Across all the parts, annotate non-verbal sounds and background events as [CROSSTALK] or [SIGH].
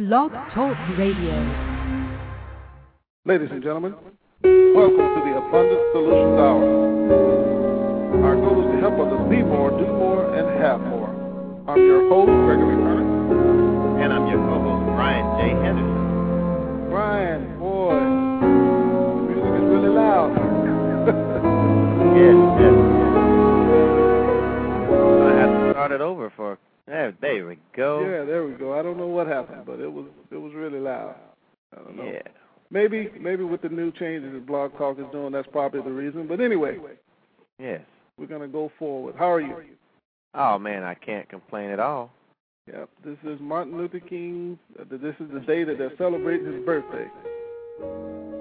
Blog Talk Radio. Ladies and gentlemen, welcome to the Abundant Solutions Hour. Our goal is to help others be more, do more, and have more. I'm your host, Gregory Curtis. And I'm your co-host, Brian J. Henderson. Brian, boy, the music is really loud. [LAUGHS] yes, yes, yes. I have to start it over for there, there we go. Yeah, there we go. I don't know what happened, but it was it was really loud. I don't know. Yeah. Maybe maybe with the new changes that Blog Talk is doing, that's probably the reason. But anyway. Yes. We're gonna go forward. How are you? Oh man, I can't complain at all. Yep. This is Martin Luther King. Uh, this is the day that they're celebrating his birthday.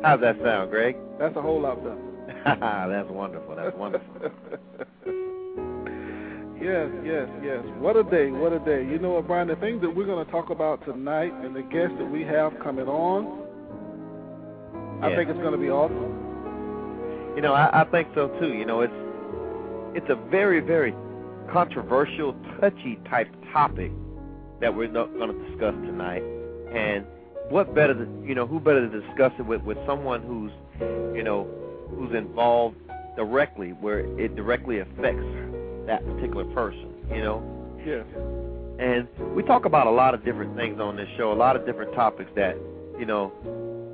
How's that sound, Greg? That's a whole lot better. [LAUGHS] That's wonderful. That's wonderful. [LAUGHS] Yes, yes, yes. What a day, what a day. You know what, Brian, the things that we're going to talk about tonight and the guests that we have coming on, I think it's going to be awesome. You know, I, I think so too. You know, it's it's a very, very controversial, touchy type topic that we're going to discuss tonight. And what better, to, you know, who better to discuss it with with someone who's, you know, who's involved directly, where it directly affects that particular person, you know? Yeah. And we talk about a lot of different things on this show, a lot of different topics that, you know,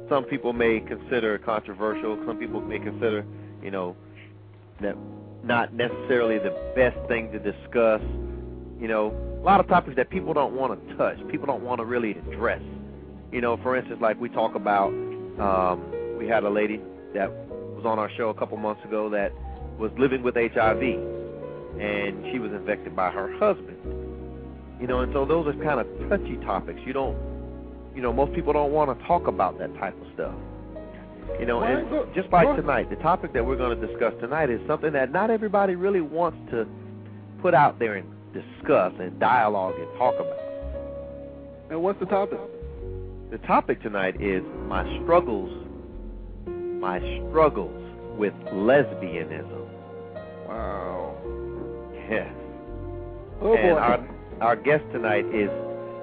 some people may consider controversial, some people may consider, you know, that not necessarily the best thing to discuss. You know, a lot of topics that people don't want to touch, people don't want to really address. You know, for instance, like we talk about, um, we had a lady that was on our show a couple months ago that was living with HIV and she was infected by her husband. You know, and so those are kind of touchy topics. You don't, you know, most people don't want to talk about that type of stuff. You know, and just like tonight, the topic that we're going to discuss tonight is something that not everybody really wants to put out there and discuss and dialogue and talk about. And what's the topic? The topic tonight is my struggles, my struggles with lesbianism. Wow. Yes. Oh, and boy. our our guest tonight is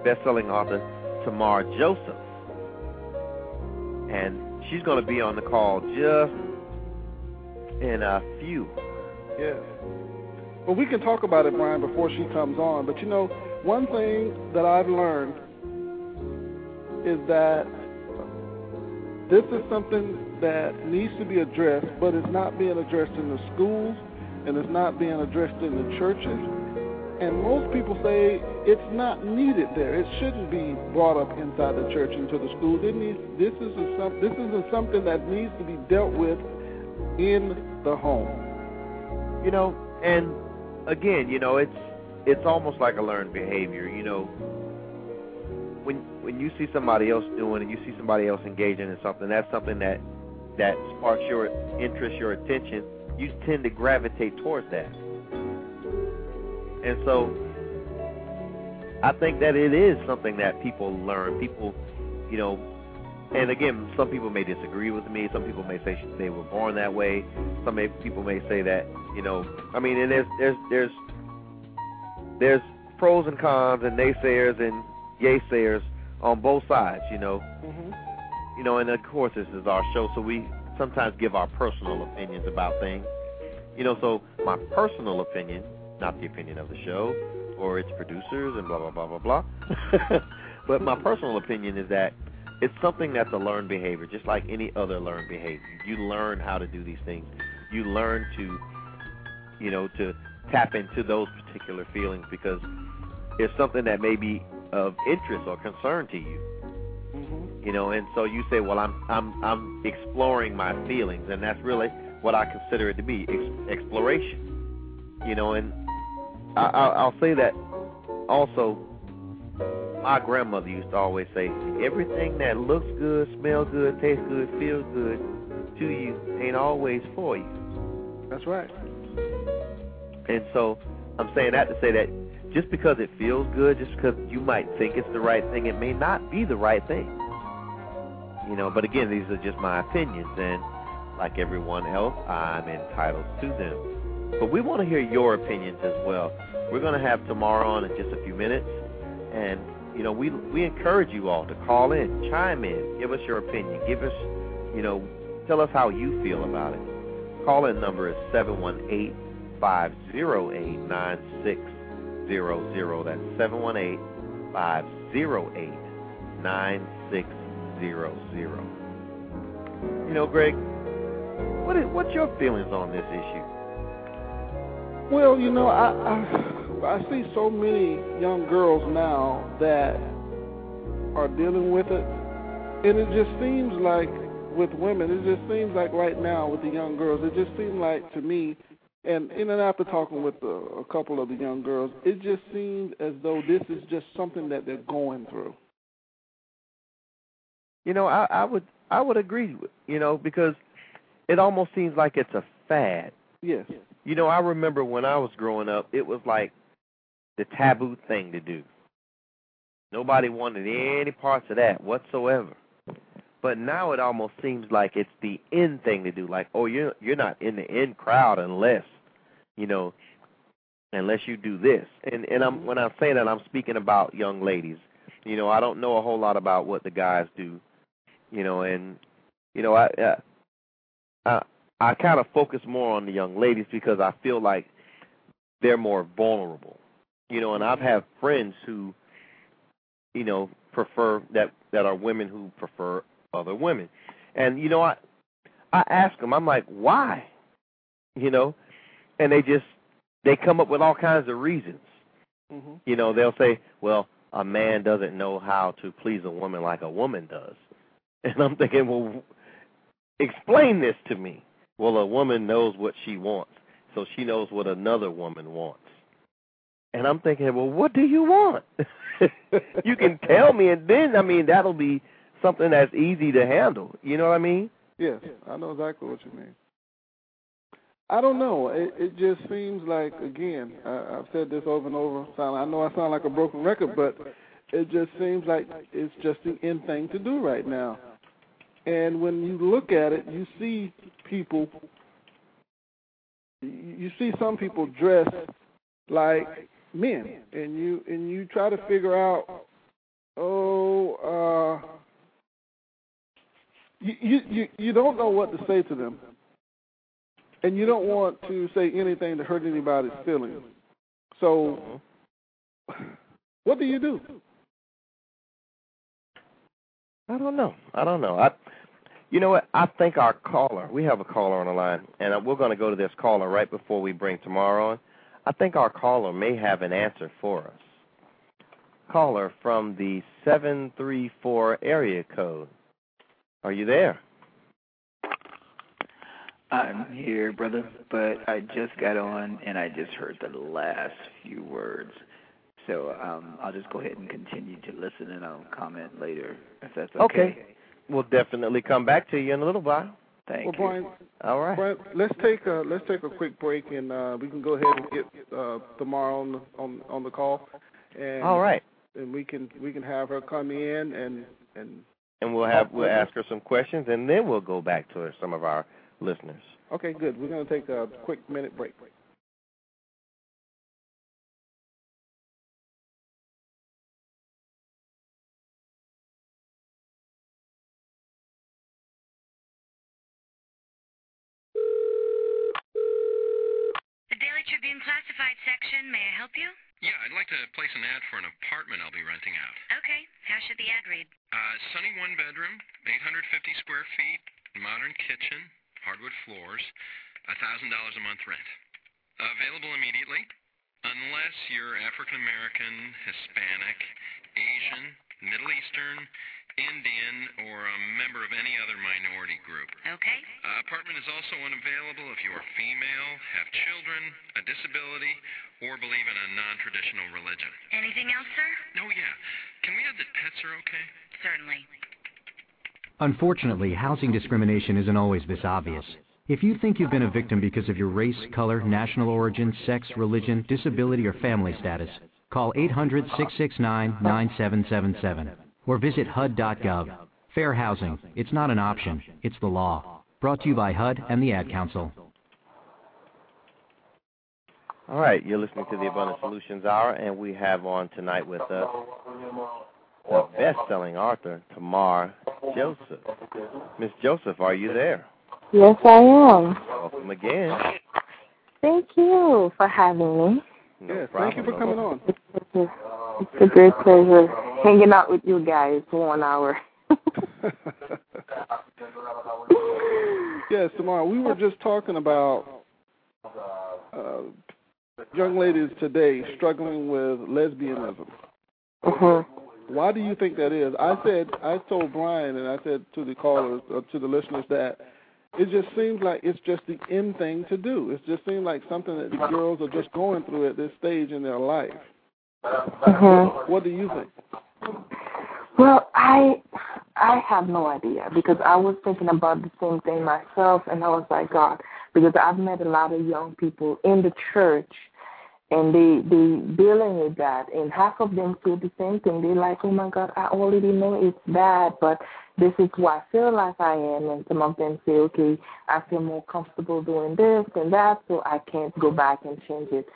best-selling author Thamare Joseph, and she's going to be on the call just in a few. Yes. Well, we can talk about it, Brian, before she comes on. But you know, one thing that I've learned is that this is something that needs to be addressed, but it's not being addressed in the schools and it's not being addressed in the churches. And most people say it's not needed there. It shouldn't be brought up inside the church into the school. Needs, this is a, some, this is something that needs to be dealt with in the home. You know, and again, you know, it's it's almost like a learned behavior. You know, when when you see somebody else doing and you see somebody else engaging in something, that's something that that sparks your interest, your attention. You tend to gravitate towards that. And so I think that it is something that people learn. People, you know, and again, some people may disagree with me. Some people may say they were born that way. Some may, people may say that, you know, I mean, and there's there's there's there's pros and cons and naysayers and yaysayers on both sides, you know. Mm-hmm. You know, and of course this is our show, so we sometimes give our personal opinions about things. You know, so my personal opinion not the opinion of the show or its producers and blah blah blah blah blah. [LAUGHS] but my personal opinion is that it's something that's a learned behavior, just like any other learned behavior. You learn how to do these things. You learn to, you know, to tap into those particular feelings because it's something that may be of interest or concern to you. You know, and so you say, well, I'm I'm I'm exploring my feelings, and that's really what I consider it to be, ex- exploration. You know, and I, I'll say that also. My grandmother used to always say, "Everything that looks good, smells good, tastes good, feels good to you ain't always for you." That's right. And so I'm saying that to say that just because it feels good, just because you might think it's the right thing, it may not be the right thing. You know, but again, these are just my opinions, and like everyone else, I'm entitled to them. But we want to hear your opinions as well. We're going to have Thamare on in just a few minutes, and you know, we we encourage you all to call in, chime in, give us your opinion, give us, you know, tell us how you feel about it. Call in number is seven one eight five zero eight nine six zero zero. That's seven one eight five zero eight nine six zero zero. You know, Greg, what is what's your feelings on this issue? Well, you know, I, I I see so many young girls now that are dealing with it, and it just seems like with women, it just seems like right now with the young girls, it just seems like to me, and in and after talking with a, a couple of the young girls, it just seems as though this is just something that they're going through. You know, I, I would I would agree with you know because it almost seems like it's a fad. Yes. You know, I remember when I was growing up, it was like the taboo thing to do. Nobody wanted any parts of that whatsoever. But now it almost seems like it's the in thing to do. Like, oh, you're you're not in the in crowd unless, you know, unless you do this. And and I'm when I say that, I'm speaking about young ladies. You know, I don't know a whole lot about what the guys do. You know, and you know, I I I kind of focus more on the young ladies because I feel like they're more vulnerable. You know, and I've had friends who, you know, prefer that that are women who prefer other women. And you know, I I ask them, I'm like, why? You know, and they just they come up with all kinds of reasons. Mm-hmm. You know, they'll say, well, a man doesn't know how to please a woman like a woman does. [LAUGHS] And I'm thinking, well, explain this to me. Well, a woman knows what she wants, so she knows what another woman wants. And I'm thinking, well, what do you want? [LAUGHS] you can tell me, and then I mean that'll be something that's easy to handle. You know what I mean? Yes, I know exactly what you mean. I don't know. It, it just seems like again, I, I've said this over and over. I know I sound like a broken record, but it just seems like it's just the end thing to do right now. And when you look at it, you see people. You see some people dressed like men, and you and you try to figure out, oh, uh, you you you you don't know what to say to them, and you don't want to say anything to hurt anybody's feelings. So, what do you do? I don't know. I don't know. I, you know what? I think our caller. We have a caller on the line, and uh, we're going to go to this caller right before we bring Thamare on. I think our caller may have an answer for us. Caller from the seven three four area code. Are you there? I'm here, brother, but I just got on and I just heard the last few words. So um, I'll just go ahead and continue to listen, and I'll comment later if that's okay. Okay. We'll definitely come back to you in a little while. Thank well, you. Brian, All right. Brian, let's take a let's take a quick break, and uh, we can go ahead and get uh, Thamare on the on on the call. And, All right. And we can we can have her come in and and And we'll have we'll ask her some questions, and then we'll go back to some of our listeners. okay, good. We're going to take a quick minute break. The Daily Tribune Classified section. May I help you? Yeah, I'd like to place an ad for an apartment I'll be renting out. Okay. How should the ad read? Uh, sunny one bedroom, 850 square feet, modern kitchen, hardwood floors, $1,000 a month rent. Available immediately, unless you're African American, Hispanic, Asian, Middle Eastern, Indian, or a member of any other minority group. Okay. Uh, apartment is also unavailable if you are female, have children, a disability, or believe in a non-traditional religion. Anything else, sir? Oh, yeah. Can we add that pets are okay? Certainly. Unfortunately, housing discrimination isn't always this obvious. If you think you've been a victim because of your race, color, national origin, sex, religion, disability, or family status, call 800 669 9777 or visit HUD.gov. Fair housing. It's not an option, it's the law. Brought to you by HUD and the Ad Council. All right, you're listening to the Abundant Solutions Hour, and we have on tonight with us the best-selling author, Thamare Joseph. Miss Joseph, are you there? Yes, I am. Welcome again. Thank you for having me. No yes, problem. thank you for coming on. It's, a, it's a great pleasure hanging out with you guys for one hour. [LAUGHS] yes, Thamare we were just talking about uh, young ladies today struggling with lesbianism. Mhm. Why do you think that is? I said I told Brian and I said to the callers, uh, to the listeners that it just seems like it's just the end thing to do. It just seems like something that the girls are just going through at this stage in their life. Mhm. What do you think? Well, I I have no idea because I was thinking about the same thing myself, and I was like, God, because I've met a lot of young people in the church, and they they dealing with that, and half of them feel the same thing. They're like, oh my God, I already know it's bad, but this is who I feel like I am, and some of them say, okay, I feel more comfortable doing this and that, so I can't go back and change it.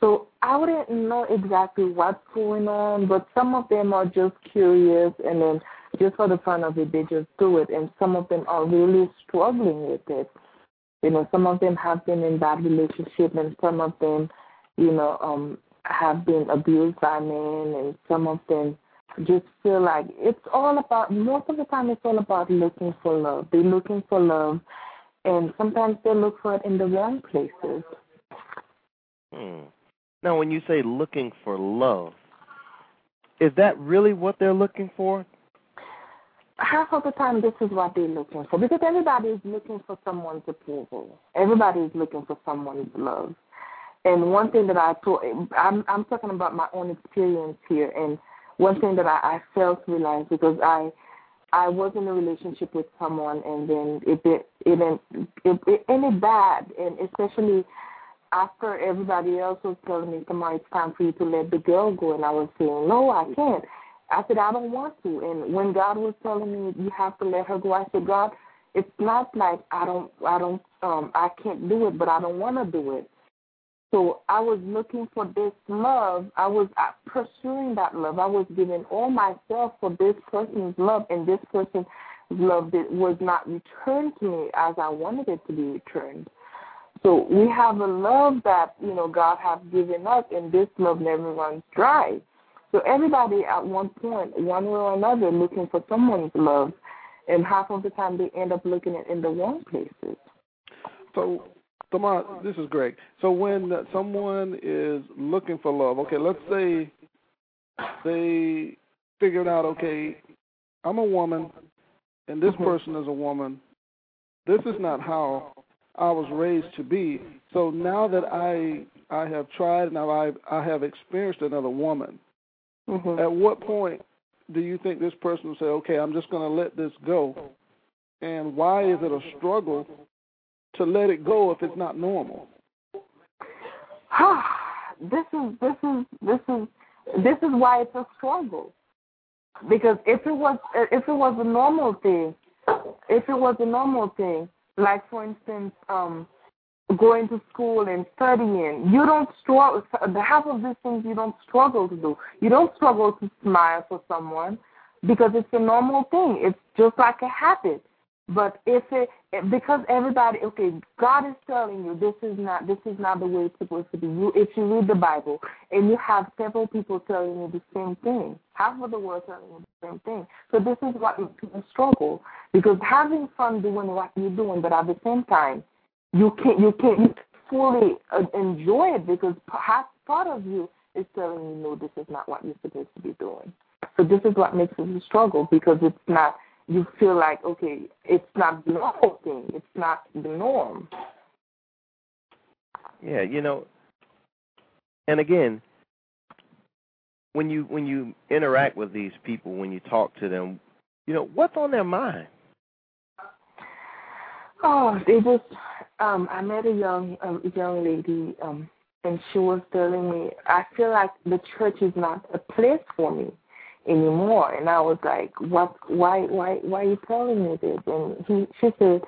So I wouldn't know exactly what's going on, but some of them are just curious and then just for the fun of it, they just do it. And some of them are really struggling with it. You know, some of them have been in bad relationship and some of them, you know, um, have been abused by men and some of them just feel like it's all about most of the time it's all about looking for love. They're looking for love and sometimes they look for it in the wrong places. Hmm. Now, when you say looking for love, is that really what they're looking for? half of the time this is what they're looking for because everybody is looking for someone's approval. Everybody is looking for someone's love. And one thing that I told, I'm I'm talking about my own experience here, and one thing that I, I failed to realize because I I was in a relationship with someone, and then it it it, it, it ended bad, and especially after everybody else was telling me, "Come on, it's time for you to let the girl go," and I was saying, "No, I can't." I said, I don't want to. And when God was telling me you have to let her go, I said, God, it's not like I don't, I don't, um, I can't do it, but I don't want to do it. So I was looking for this love. I was uh, pursuing that love. I was giving all myself for this person's love, and this person's love was not returned to me as I wanted it to be returned. So we have a love that you know God has given us, and this love never runs dry. So everybody at one point, one way or another, looking for someone's love, and half of the time they end up looking at in the wrong places. So, Thamare, this is Greg. So when someone is looking for love, okay, let's say they figured out, okay, I'm a woman, and this mm-hmm. person is a woman. This is not how I was raised to be. So now that I I have tried, and I I have experienced another woman. Mm-hmm. At what point do you think this person will say, "Okay, I'm just going to let this go"? And why is it a struggle to let it go if it's not normal? [SIGHS] this is this is this is this is why it's a struggle. Because if it was if it was a normal thing, if it was a normal thing, like for instance, um, going to school and studying, you don't struggle. The half of these things you don't struggle to do. You don't struggle to smile for someone because it's a normal thing. It's just like a habit. But if it because everybody okay, God is telling you this is not this is not the way it's supposed to be. You if you read the Bible and you have several people telling you the same thing, half of the world telling you the same thing. So this is what people struggle because having fun doing what you're doing, but at the same time you can't you can't fully uh, enjoy it because half part of you is telling you no, this is not what you're supposed to be doing. So this is what makes it a struggle because it's not. You feel like okay, it's not the normal thing. It's not the norm. Yeah, you know, and again, when you when you interact with these people, when you talk to them, you know, what's on their mind? Oh, they just. Um, I met a young um, young lady, um, and she was telling me, I feel like the church is not a place for me anymore. And I was like, what? Why? Why? Why are you telling me this? And he, she said,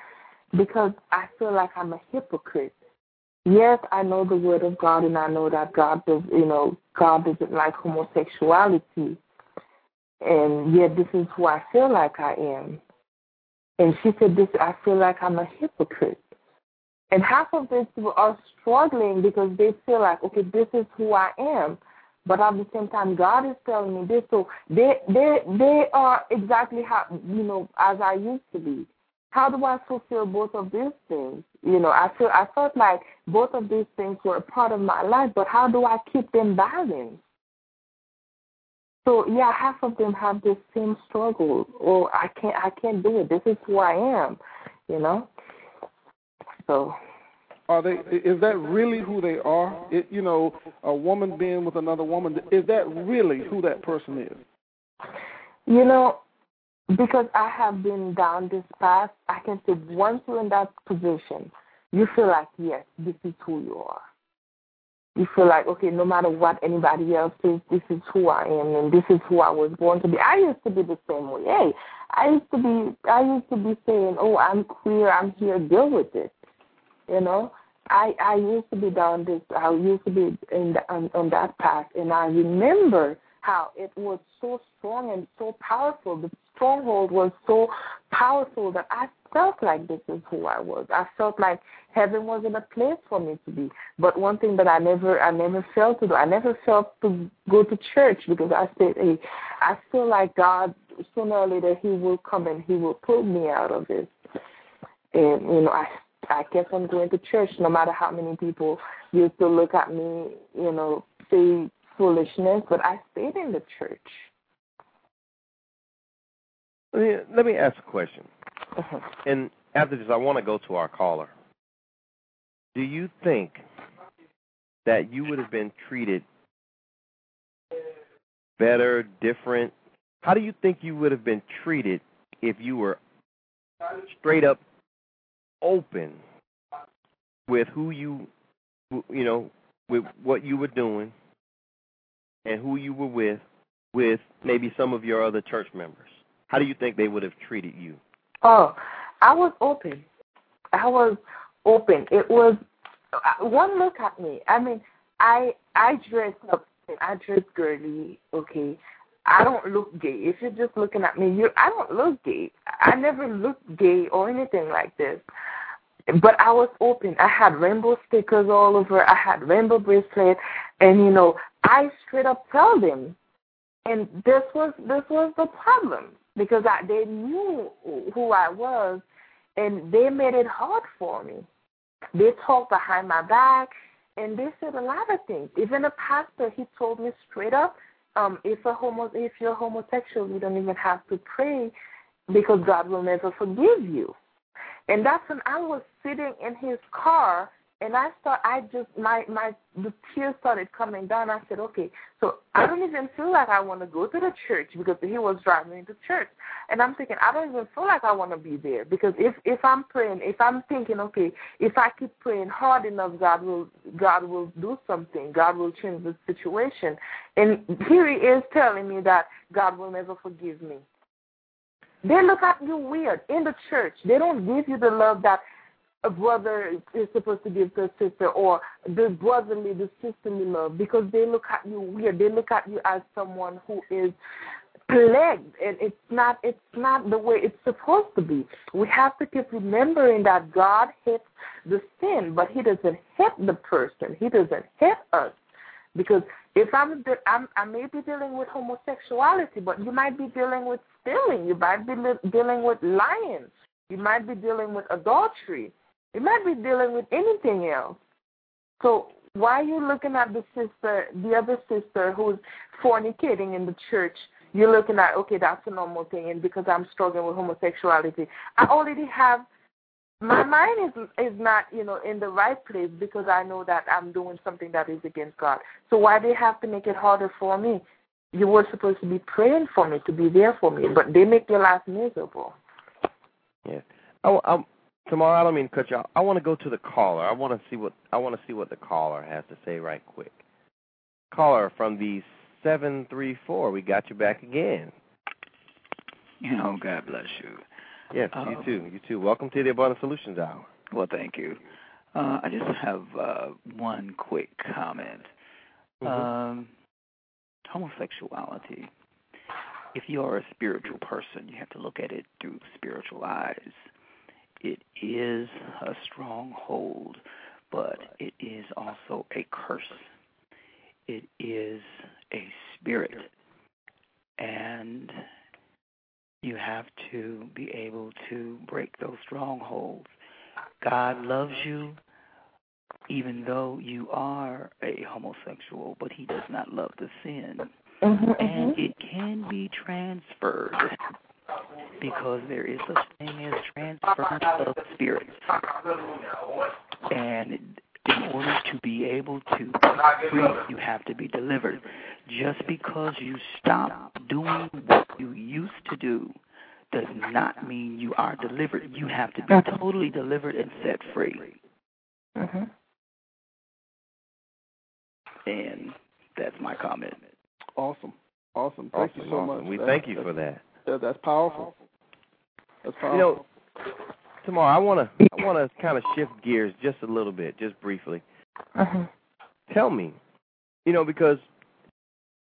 because I feel like I'm a hypocrite. yes, I know the word of God, and I know that God does, you know, God doesn't like homosexuality, and yet this is who I feel like I am. And she said, "This, I feel like I'm a hypocrite." And half of this people are struggling because they feel like, okay, this is who I am. But at the same time, God is telling me this. So they they they are exactly how you know as I used to be. How do I fulfill both of these things? You know, I feel I felt like both of these things were a part of my life, but how do I keep them balanced? So yeah, half of them have this same struggle. Oh, I can't I can't do it. This is who I am, you know. So are they is that really who they are? It, you know a woman being with another woman is that really who that person is? You know because i have been down this path i can say once you're in that position you feel like yes this is who you are. You feel like okay no matter what anybody else says this is who i am and this is who i was born to be. I used to be the same way. Hey i used to be i used to be saying oh i'm queer i'm here deal with it you know, I I used to be down this. I used to be in the, on, on that path, and I remember how it was so strong and so powerful. The stronghold was so powerful that I felt like this is who I was. I felt like heaven wasn't a place for me to be. But one thing that I never I never felt to do, I never felt to go to church because I said, Hey, I feel like God sooner or later he will come and he will pull me out of this. And you know, I I kept on going to church no matter how many people used to look at me, you know, say foolishness, but I stayed in the church. Let me, let me ask a question. Uh-huh. And after this, I want to go to our caller. Do you think that you would have been treated better, different? How do you think you would have been treated if you were straight up open with who you, you know, with what you were doing and who you were with, with maybe some of your other church members? How do you think they would have treated you? Oh, I was open. I was open. It was one look at me. I mean, I I dress up. I dress girly. Okay, I don't look gay. If you're just looking at me, you I don't look gay. I never looked gay or anything like this. But I was open. I had rainbow stickers all over. I had rainbow bracelet, and you know, I straight up tell them. And this was this was the problem because I, they knew who I was, and they made it hard for me. They talked behind my back, and they said a lot of things. Even a pastor, he told me straight up, um, if a homo, if you're homosexual, you don't even have to pray because God will never forgive you. And that's when I was sitting in his car and I start, I just my my the tears started coming down. I said, okay, so I don't even feel like I want to go to the church because he was driving me to church, and I'm thinking I don't even feel like I want to be there because if if I'm praying, if I'm thinking, okay, if I keep praying hard enough, God will God will do something. God will change the situation, and here He is telling me that God will never forgive me. They look at you weird in the church. They don't give you the love that a brother is supposed to give to a sister or the brotherly, the sisterly love because they look at you weird. They look at you as someone who is plagued and it's not it's not the way it's supposed to be. We have to keep remembering that God hates the sin, but he doesn't hate the person. He doesn't hate us. Because if I'm, I'm I may be dealing with homosexuality, but you might be dealing with stealing. You might be li- dealing with lying. You might be dealing with adultery. You might be dealing with anything else. So why are you looking at the sister, the other sister who's fornicating in the church? You're looking at okay, that's a normal thing, and because I'm struggling with homosexuality, I already have my mind is is not you know in the right place because I know that I'm doing something that is against God. So why do they have to make it harder for me? You were supposed to be praying for me to be there for me, but they make your life miserable. Yeah, I, Thamare I don't mean to cut you off. I want to go to the caller. I want to see what I want to see what the caller has to say right quick. Caller from the seven three four. We got you back again. Oh, God bless you. Yes, um, you too. You too. Welcome to the Abundant Solutions Hour. Well, thank you. Uh, I just have uh, one quick comment. Mhm. Um, homosexuality. If you are a spiritual person, you have to look at it through spiritual eyes. It is a stronghold, but it is also a curse. It is a spirit. And you have to be able to break those strongholds. God loves you even though you are a homosexual, but he does not love the sin. Mhm, And mhm. it can be transferred because there is such thing as transference of spirits. And in order to be able to be free, you have to be delivered. Just because you stop doing what you used to do does not mean you are delivered. You have to be Mhm. totally delivered and set free. Mhm. And that's my comment. Awesome. Awesome. Thank Awesome, you so awesome. much. We That- thank you for that. that- that's powerful. That's powerful. You know, Thamare I want to I want to kind of shift gears just a little bit, just briefly. Mhm. Tell me, you know, because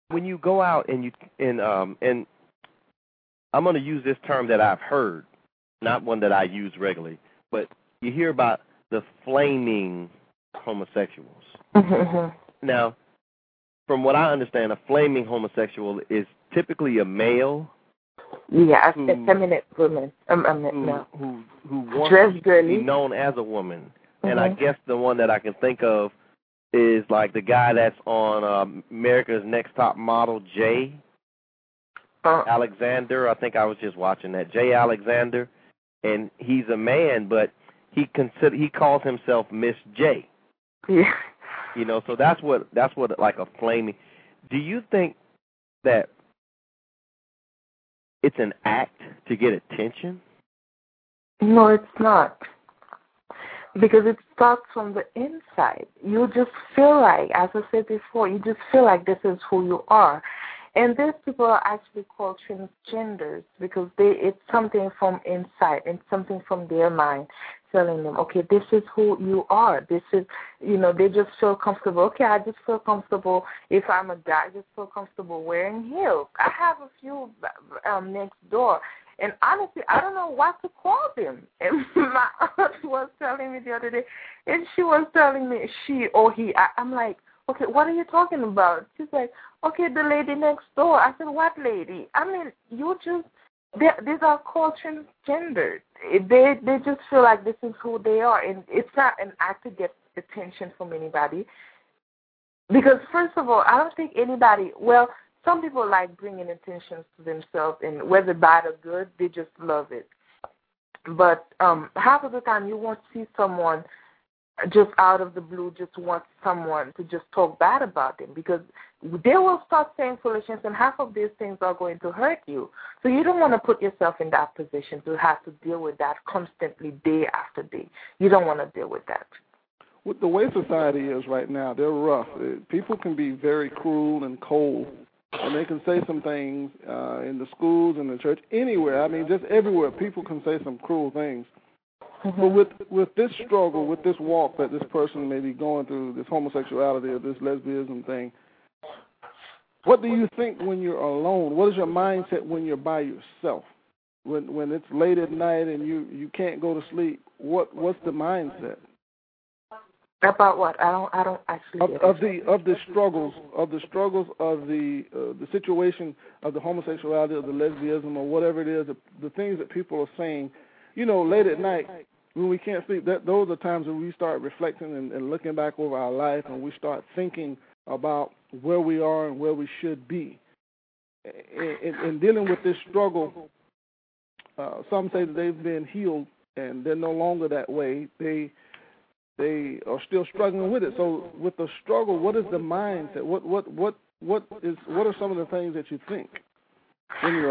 when you go out and you and um and I'm going to use this term that I've heard, not one that I use regularly, but you hear about the flaming homosexuals. Mhm. Now, from what I understand, a flaming homosexual is typically a male Yeah, Who- effeminate women. Um, um, who no. who who wants to be known as a woman. And I Mhm. guess the one that I can think of is like the guy that's on um, America's Next Top Model, Jay Uh, Alexander. I think I was just watching that. Jay Alexander, and he's a man, but he consider he calls himself Miss J. yeah. You know, so that's what that's what like a flaming. Do you think that it's an act to get attention? No, it's not. Because it starts from the inside. You just feel like, as I said before, you just feel like this is who you are. And these people are actually called transgenders because they it's something from inside and something from their mind telling them, okay, this is who you are. This is, you know, they just feel comfortable. Okay, I just feel comfortable if I'm a guy. I just feel comfortable wearing heels. I have a few um, next door, and honestly, I don't know what to call them. [LAUGHS] And my [LAUGHS] aunt was telling me the other day, and she was telling me she or he. I, I'm like, okay, what are you talking about? She's like, okay, the lady next door. I said, what lady? I mean, you just these are called transgender. They they just feel like this is who they are, and it's not an act to get attention from anybody. Because first of all, I don't think anybody. Well, some people like bringing attention to themselves, and whether bad or good, they just love it. But um half of the time, you won't see someone just out of the blue just want someone to just talk bad about them because they will start saying foolishness and half of these things are going to hurt you. So you don't want to put yourself in that position to have to deal with that constantly day after day. You don't want to deal with that. with the way society is right now, they're rough. Uh, People can be very cruel and cold, and they can say some things uh, in the schools, in the church, anywhere. I mean, just everywhere. People can say some cruel things. But with with this struggle, with this walk that this person may be going through, this homosexuality or this lesbianism thing, what do you think when you're alone? What is your mindset when you're by yourself? When when it's late at night and you you can't go to sleep, what what's the mindset? About what? I don't. I don't actually. of, of the of the struggles of the struggles of the uh, the situation of the homosexuality or the lesbianism or whatever it is the, the things that people are saying you know late at night when we can't sleep that those are times when we start reflecting and, and looking back over our life and we start thinking about where we are and where we should be in, in dealing with this struggle uh, some say that they've been healed and they're no longer that way they they are still struggling with it. So with the struggle, what is the mindset? What what what what is what are some of the things that you think?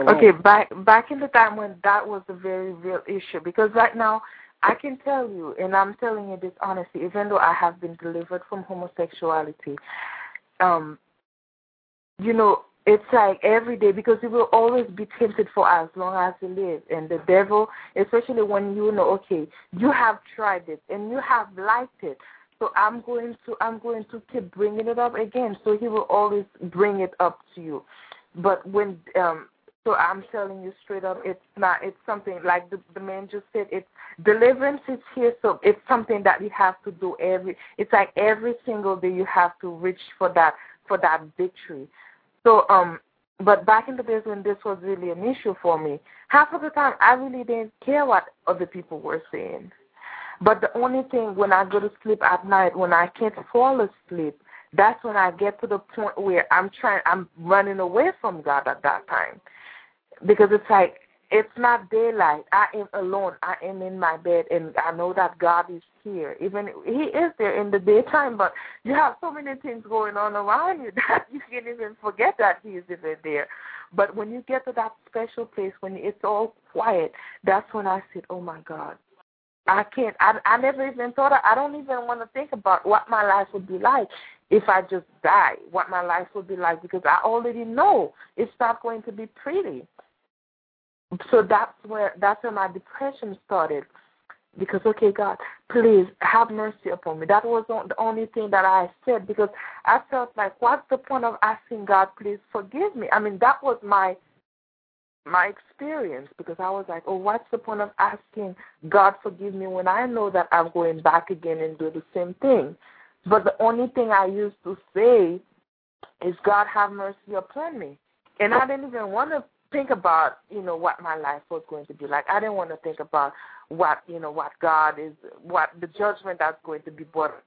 Okay, back back in the time when that was a very real issue, because right now I can tell you, and I'm telling you this honestly, even though I have been delivered from homosexuality, um, you know, it's like every day because you will always be tempted for as long as you live. And the devil, especially when you know, okay, you have tried it and you have liked it. So I'm going to I'm going to keep bringing it up again. So he will always bring it up to you. But when um so I'm telling you straight up, it's not. It's something like the, the man just said. It's deliverance is here, so it's something that you have to do every. It's like every single day you have to reach for that for that victory. So um, but back in the days when this was really an issue for me, half of the time I really didn't care what other people were saying. But the only thing when I go to sleep at night, when I can't fall asleep, that's when I get to the point where I'm trying, I'm running away from God at that time because it's like it's not daylight. I am alone. I am in my bed, and I know that God is here. Even He is there in the daytime, but you have so many things going on around you [LAUGHS] that you can't even forget that He is even there. But when you get to that special place, when it's all quiet, that's when I said, "Oh my God, I can't. I I never even thought. Of, I don't even want to think about what my life would be like if I just die. What my life would be like because I already know it's not going to be pretty." So that's where that's where my depression started. Because okay god please have mercy upon me. That was the only thing that i said because i felt like what's the point of asking god please forgive me? I mean that was my my experience because i was like oh what's the point of asking god forgive me when i know that i'm going back again and do the same thing? But the only thing i used to say is god have mercy upon me. And i didn't even want to think about you know what my life was going to be like. I didn't want to think about what you know what God is, what the judgment that's going to be brought.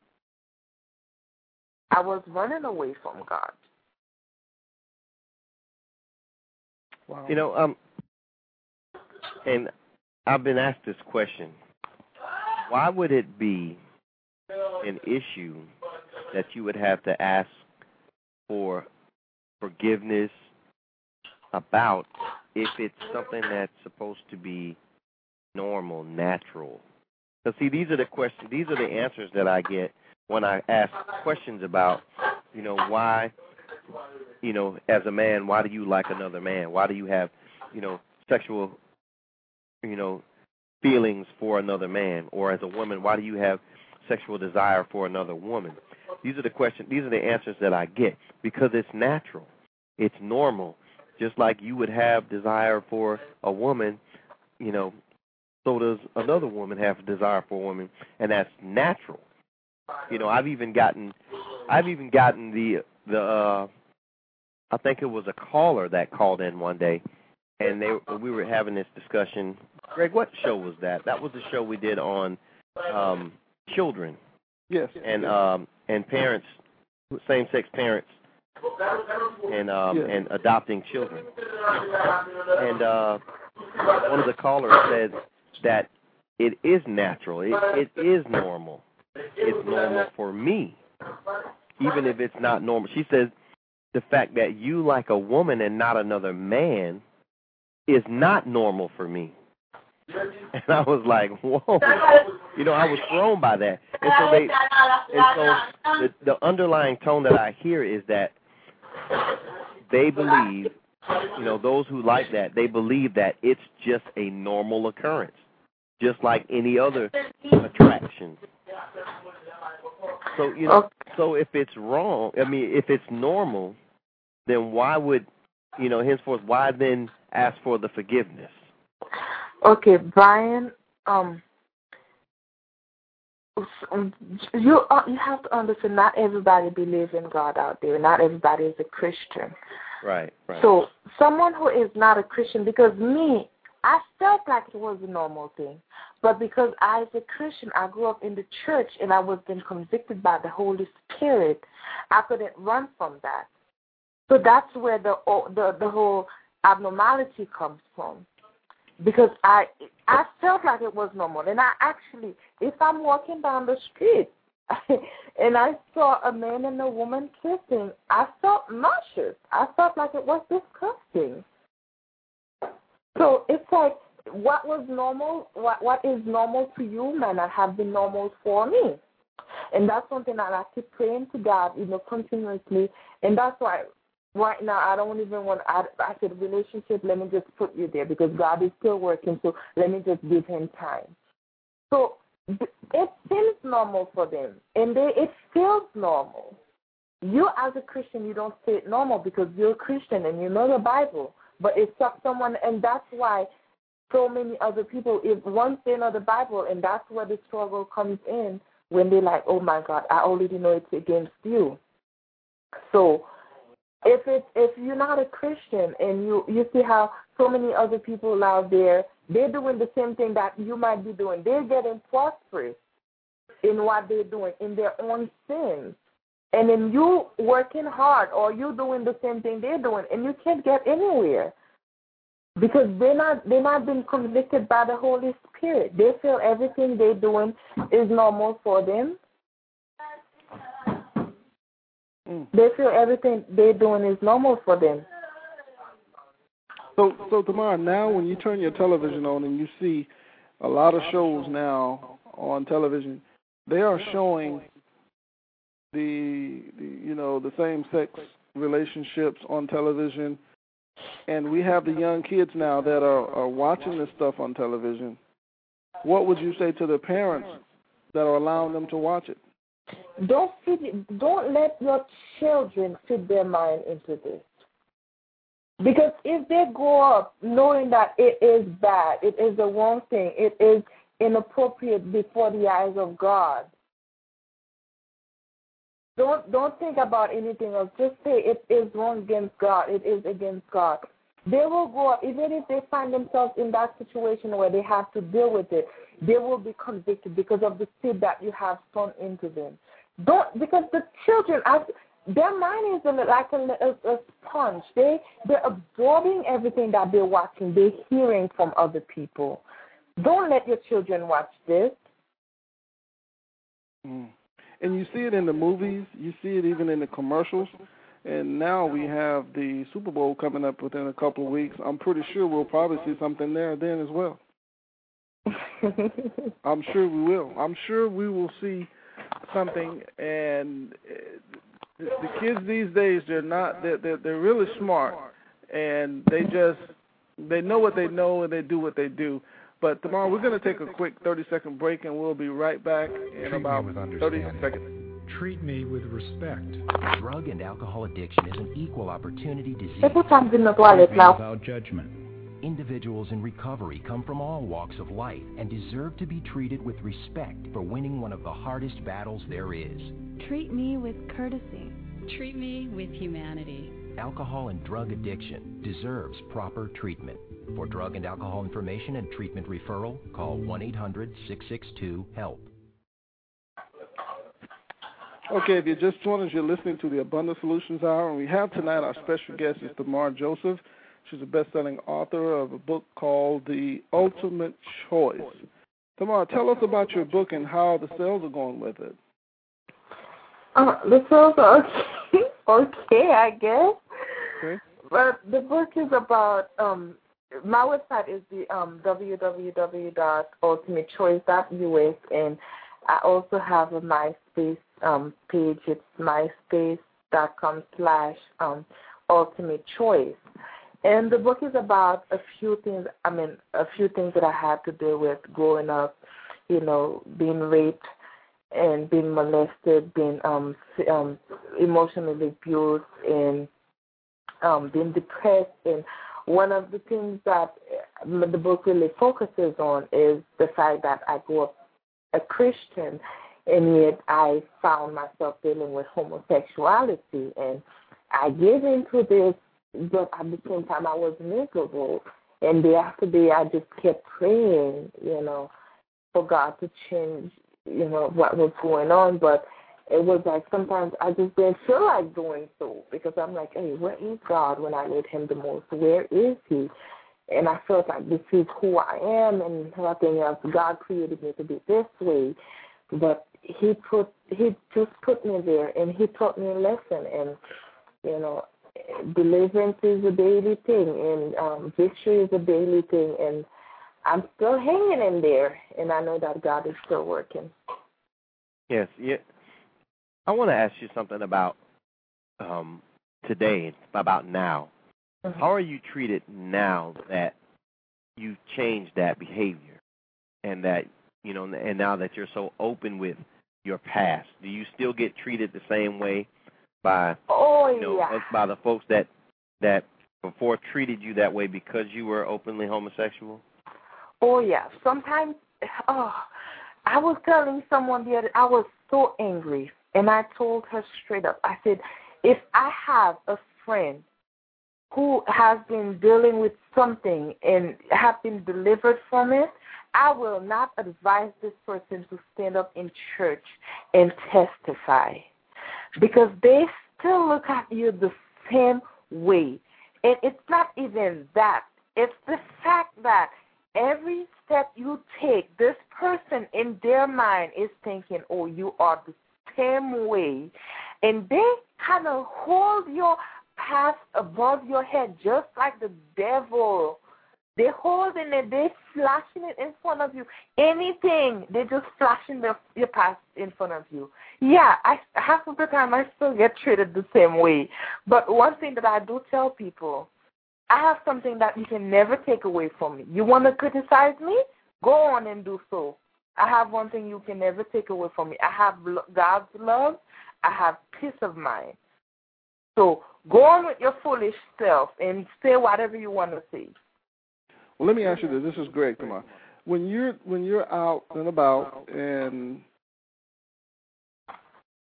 I was running away from God. Wow. You know, um, and I've been asked this question: Why would it be an issue that you would have to ask for forgiveness about if it's something that's supposed to be normal, natural. So see, these are the questions. These are the answers that I get when I ask questions about, you know, why, you know, as a man, why do you like another man? Why do you have, you know, sexual, you know, feelings for another man? Or as a woman, why do you have sexual desire for another woman? These are the questions. These are the answers that I get because it's natural, it's normal, just like you would have desire for a woman, you know, so does another woman have desire for a woman, and that's natural. You know, I've even gotten, I've even gotten the the, uh, I think it was a caller that called in one day, and they we were having this discussion. Greg, what show was that? That was the show we did on um children. Yes. And um and parents, same sex parents and um, yeah. and adopting children. And uh, one of the callers said that it is natural. It, it is normal. It's normal for me, even if it's not normal. She says the fact that you like a woman and not another man is not normal for me. And I was like, whoa. You know, I was thrown by that. And so they and so the, the underlying tone that I hear is that they believe, you know, those who like that, they believe that it's just a normal occurrence, just like any other attraction. So you know, so if it's wrong, I mean, if it's normal, then why would, you know, henceforth, why then ask for the forgiveness? Okay, Brian. Um, you uh, you have to understand not everybody believes in God out there. Not everybody is a Christian. Right, right. So someone who is not a Christian, because me, I felt like it was a normal thing, but because I, as a Christian, I grew up in the church and I was then convicted by the Holy Spirit, I couldn't run from that. So that's where the the the whole abnormality comes from because I I felt like it was normal. And I actually, if I'm walking down the street [LAUGHS] and I saw a man and a woman kissing, I felt nauseous. I felt like it was disgusting. So it's like what was normal, what what is normal to you may not have been normal for me. And that's something that I keep praying to God, you know, continuously. And that's why right now I don't even want. I, I said relationship. Let me just put you there because God is still working. So let me just give Him time. So it seems normal for them, and they it feels normal. You as a Christian, you don't say it normal because you're a Christian and you know the Bible. But it's someone, and that's why so many other people, if once they know the Bible, and that's where the struggle comes in when they're like, "Oh my God, I already know it's against you." So if it's if you're not a Christian and you you see how so many other people out there they're doing the same thing that you might be doing. They're getting prosperous in what they're doing in their own sins. And then you working hard or you doing the same thing they're doing and you can't get anywhere. Because they're not they're not being convicted by the Holy Spirit. They feel everything they're doing is normal for them Mm. They feel everything they're doing is normal for them. So, so Thamare, now when you turn your television on and you see a lot of shows now on television, they are showing the, the you know the same sex relationships on television, and we have the young kids now that are, are watching this stuff on television. What would you say to the parents that are allowing them to watch it? Don't feed, don't let your children feed their mind into this. Because if they grow up knowing that it is bad, it is the wrong thing, it is inappropriate before the eyes of God. Don't don't think about anything else. Just say it is wrong against God. It is against God. They will grow up, even if they find themselves in that situation where they have to deal with it, they will be convicted because of the seed that you have sown into them. Don't because the children, as their mind is like a, a, sponge. They they're absorbing everything that they're watching. They're hearing from other people. Don't let your children watch this. Mm. And you see it in the movies. You see it even in the commercials. And now we have the Super Bowl coming up within a couple of weeks. I'm pretty sure we'll probably see something there then as well. [LAUGHS] I'm sure we will. I'm sure we will see something. And uh, the, the kids these days, they're not. They're, they're they're really smart, and they just they know what they know and they do what they do. But Thamare we're going to take a quick 30 second break, and we'll be right back in Treat about 30 seconds. Treat me with respect. Drug and alcohol addiction is an equal opportunity disease. Every in the toilet now. Without judgment. Individuals in recovery come from all walks of life and deserve to be treated with respect for winning one of the hardest battles there is. Treat me with courtesy. Treat me with humanity. Alcohol and drug addiction deserves proper treatment. For drug and alcohol information and treatment referral, call 1 800 662 HELP. Okay, if you just joined us, you're listening to the Abundant Solutions Hour, and we have tonight our special guest is Thamare Joseph. She's a best-selling author of a book called The Ultimate Choice. Thamare, tell us about your book and how the sales are going with it. Uh, the sales are okay, [LAUGHS] okay, I guess. Okay. But the book is about um my website is the um www.ultimatechoice.us and I also have a MySpace um page. It's myspace.com slash um ultimate choice. And the book is about a few things. I mean, a few things that I had to deal with growing up. You know, being raped and being molested, being um, um, emotionally abused, and um, being depressed. And one of the things that the book really focuses on is the fact that I grew up a Christian, and yet I found myself dealing with homosexuality, and I get into this but at the same time I was miserable. And day after day I just kept praying, you know, for God to change, you know, what was going on. But it was like sometimes I just didn't feel like doing so because I'm like, hey, where is God when I need Him the most? Where is He? And I felt like this is who I am, and nothing else. God created me to be this way, but He put He just put me there, and He taught me a lesson, and you know, deliverance is a daily thing, and um, victory is a daily thing, and I'm still hanging in there, and I know that God is still working. Yes, yeah. I want to ask you something about um, today, about now. Mm-hmm. How are you treated now that you've changed that behavior, and that you know, and now that you're so open with your past, do you still get treated the same way by Oh you know yeah. by the folks that that before treated you that way because you were openly homosexual? Oh yeah. Sometimes, oh, I was telling someone the other. I was so angry, and I told her straight up. I said, if I have a friend who has been dealing with something and have been delivered from it, I will not advise this person to stand up in church and testify because they still look at you the same way. And it's not even that. It's the fact that every step you take, this person in their mind is thinking, oh, you are the same way. And they kind of hold your past above your head just like the devil. They holding it, They're flashing it in front of you. Anything, they're just flashing the, your past in front of you. Yeah, I half of the time I still get treated the same way. But one thing that I do tell people, I have something that you can never take away from me. You want to criticize me? Go on and do so. I have one thing you can never take away from me. I have God's love. I have peace of mind. So go on with your foolish self and say whatever you want to say. Well, let me ask you this. This is Greg. Come on. When you're when you're out and about, and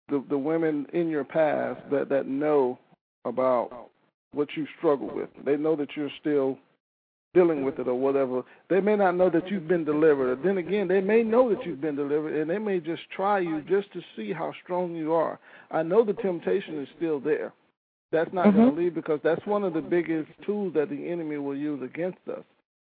the the women in your past that that know about what you struggle with, they know that you're still dealing with it or whatever. They may not know that you've been delivered. Then again, they may know that you've been delivered, and they may just try you just to see how strong you are. I know the temptation is still there. That's not going to mm-hmm. leave because that's one of the biggest tools that the enemy will use against us.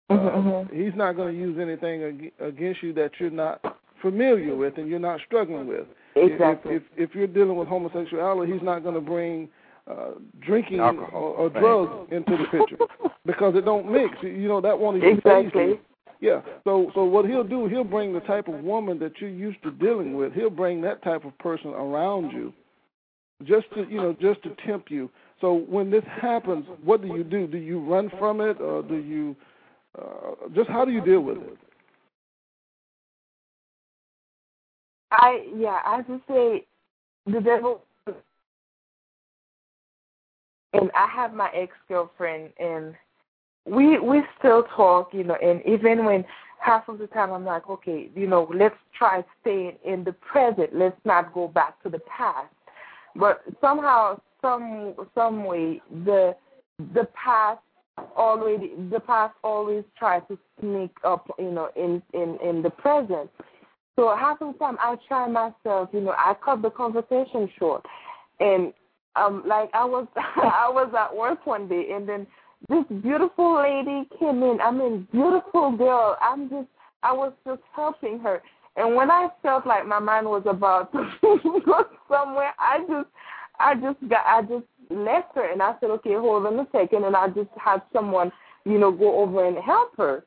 Uh, he's not going to use anything ag- against you that you're not familiar with and you're not struggling with. Exactly. If if, if you're dealing with homosexuality, he's not going to bring uh, drinking or, Alcohol. or Right. drugs into the picture [LAUGHS] because it don't mix. You know that won't even phase Exactly. Yeah. So so what he'll do, he'll bring the type of woman that you're used to dealing with. He'll bring that type of person around you, just to you know just to tempt you. So when this happens, what do you do? Do you run from it, or do you uh, just how do you deal with it? I yeah, I just say the devil. And I have my ex girlfriend, and we we still talk, you know. And even when half of the time I'm like, okay, you know, let's try staying in the present. Let's not go back to the past. But somehow, some some way, the the past already the past always tries to sneak up, you know, in in in the present. So half the time I try myself, you know, I cut the conversation short. And um like I was [LAUGHS] I was at work one day and then this beautiful lady came in. I mean beautiful girl. I'm just I was just helping her. And when I felt like my mind was about [LAUGHS] to go somewhere, I just I just got I just left her and I said, Okay, hold on a second and I just had someone, you know, go over and help her.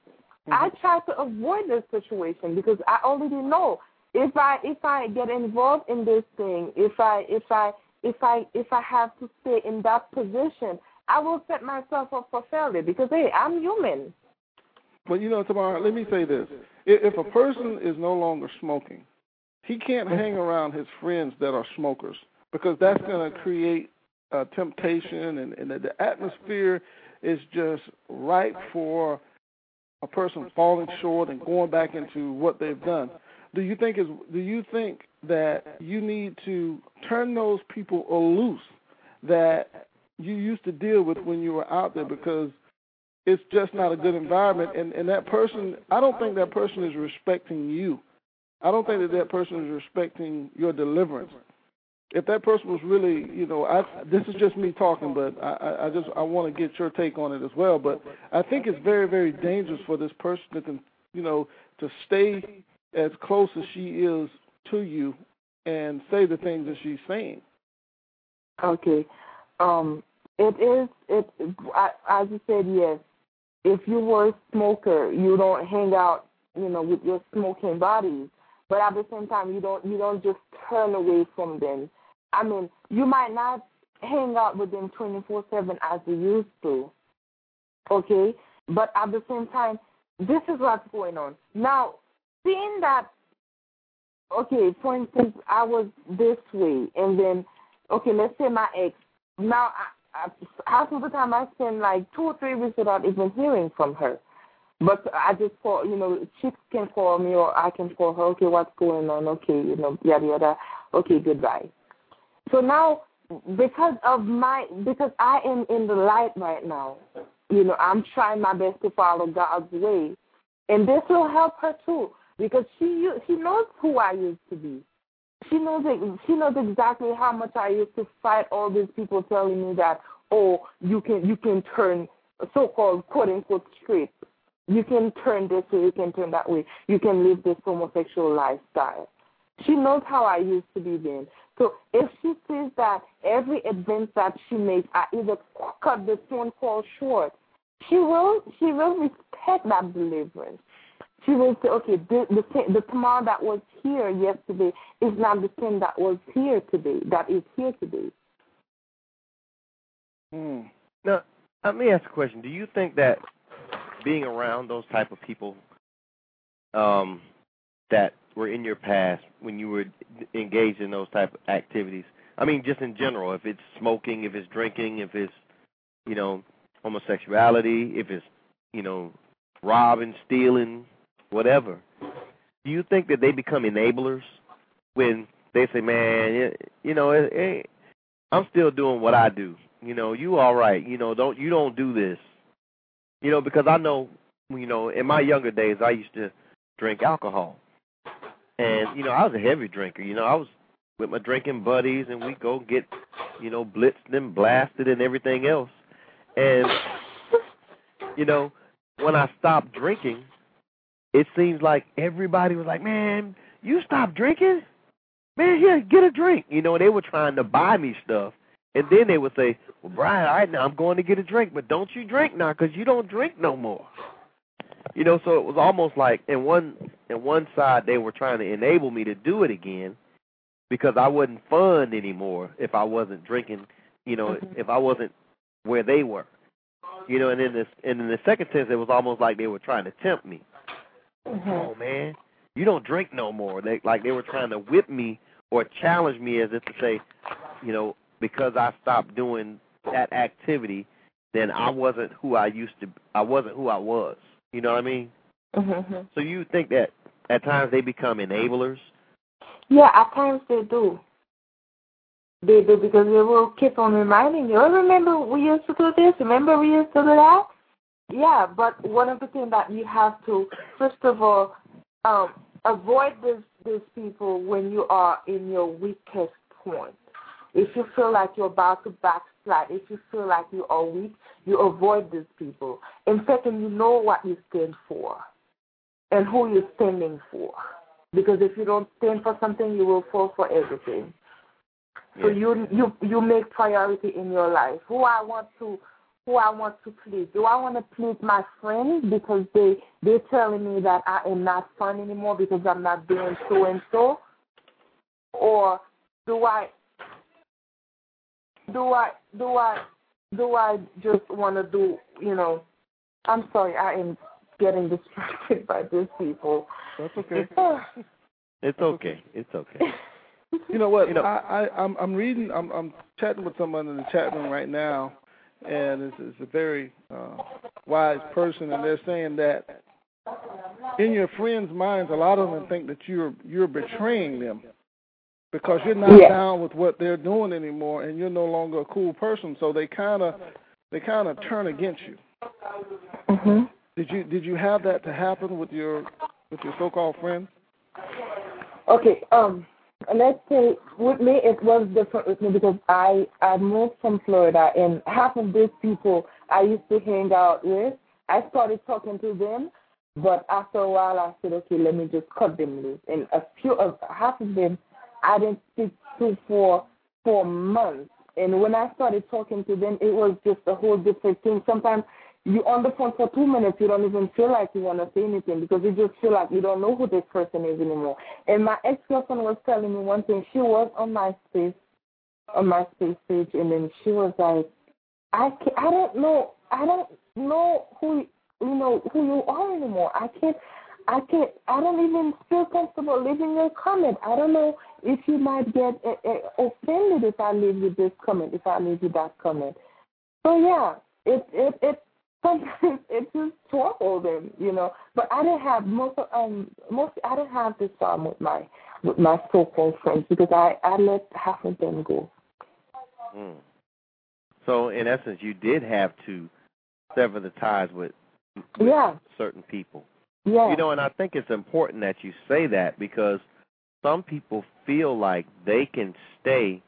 I mm-hmm. try to avoid this situation because I already know if I if I get involved in this thing, if I if I if I if I have to stay in that position, I will set myself up for failure because hey, I'm human. But you know, Thamare, let me say this: if, if a person is no longer smoking, he can't hang around his friends that are smokers because that's going to create uh, temptation, and, and the atmosphere is just ripe for a person falling short and going back into what they've done. Do you think is do you think that you need to turn those people loose that you used to deal with when you were out there because it's just not a good environment and and that person I don't think that person is respecting you. I don't think that that person is respecting your deliverance. If that person was really, you know, I this is just me talking, but I I- I just I want to get your take on it as well. But I think it's very very dangerous for this person to, you know, to stay as close as she is to you and say the things that she's saying. Okay. Um it is it I as you said, yes. If you were a smoker, you don't hang out, you know, with your smoking buddies. But at the same time you don't you don't just turn away from them. I mean, you might not hang out with them 24 7 as you used to. Okay? But at the same time, this is what's going on. Now, seeing that, okay, for instance, I was this way, and then, okay, let's say my ex, now, I, I, half of the time I spend like two or three weeks without even hearing from her. But I just call, you know, she can call me or I can call her. Okay, what's going on? Okay, you know, yada yada. Okay, goodbye. So now, because of my, because I am in the light right now, you know, I'm trying my best to follow God's way, and this will help her too because she she knows who I used to be. She knows she knows exactly how much I used to fight all these people telling me that oh you can you can turn so-called quote unquote straight you can turn this way, you can turn that way. You can live this homosexual lifestyle. She knows how I used to be then. So if she sees that every advance that she makes, I either cut the phone call short, she will she will respect that deliverance. She will say, okay, the the, the Thamare that was here yesterday is not the same that was here today. That is here today. Hmm. Now, let me ask a question. Do you think that being around those type of people um, that were in your past when you were engaged in those type of activities. I mean, just in general, if it's smoking, if it's drinking, if it's you know homosexuality, if it's you know robbing, stealing, whatever. Do you think that they become enablers when they say, "Man, you know, it, it, I'm still doing what I do. You know, you all right. You know, don't you don't do this. You know, because I know, you know, in my younger days, I used to drink alcohol, and you know, I was a heavy drinker. You know, I was with my drinking buddies, and we go get, you know, blitzed and blasted and everything else. And you know, when I stopped drinking, it seems like everybody was like, "Man, you stopped drinking? Man, here, get a drink." You know, they were trying to buy me stuff, and then they would say, well, Brian, all right, now I'm going to get a drink, but don't you drink now because you don't drink no more. You know, so it was almost like in one in one side they were trying to enable me to do it again because I wasn't fun anymore if I wasn't drinking. You know, mm-hmm. if I wasn't where they were. You know, and in this and in the second sense, it was almost like they were trying to tempt me. Mm-hmm. Oh man, you don't drink no more. They like they were trying to whip me or challenge me as if to say, you know, because I stopped doing that activity, then I wasn't who I used to. I wasn't who I was. You know what I mean? Mm-hmm. So you think that at times they become enablers? Yeah, at times they do. They do because they will keep on reminding you. Oh, remember we used to do this. Remember we used to do that. Yeah, but one of the things that you have to first of all um, avoid these these people when you are in your weakest point. If you feel like you're about to backslide, if you feel like you are weak, you avoid these people. And you know what you stand for and who you're standing for. Because if you don't stand for something, you will fall for everything. So you you you make priority in your life. Who I want to who I want to please. Do I want to please my friends because they they're telling me that I am not fun anymore because I'm not doing so and so? Or do I do I do I do I just want to do you know? I'm sorry, I am getting distracted by these people. That's okay. [SIGHS] it's okay. It's okay. [LAUGHS] You know what? You know, I, I I'm I'm reading. I'm I'm chatting with someone in the chat room right now, and it's, it's a very uh, wise person, and they're saying that in your friends' minds, a lot of them think that you're you're betraying them because you're not yeah. down with what they're doing anymore, and you're no longer a cool person. So they kind of they kind of turn against you. hmm Did you did you have that to happen with your with your so-called friends? Okay. Um. Let's say with me it was different with me because I I moved from Florida and half of these people I used to hang out with I started talking to them, but after a while I said okay let me just cut them loose and a few of half of them I didn't speak to for for months. And when I started talking to them, it was just a whole different thing. Sometimes you're on the phone for two minutes, you don't even feel like you want to say anything because you just feel like you don't know who this person is anymore. And my ex girlfriend was telling me one thing. She was on MySpace on my space page, and then she was like, "I can't, I don't know. I don't know who you know who you are anymore. I can't. I can't. I don't even feel comfortable leaving your comment. I don't know if you might get uh, uh, offended if I leave you this comment, if I leave you that comment. So yeah, it it it [LAUGHS] sometimes it just troubled them, you know. But I didn't have most um most I didn't have this problem with my with my so-called friends because I I let half of them go. Mm. So in essence, you did have to sever the ties with, with yeah certain people. Yeah. You know, and I think it's important that you say that because some people feel like they can stay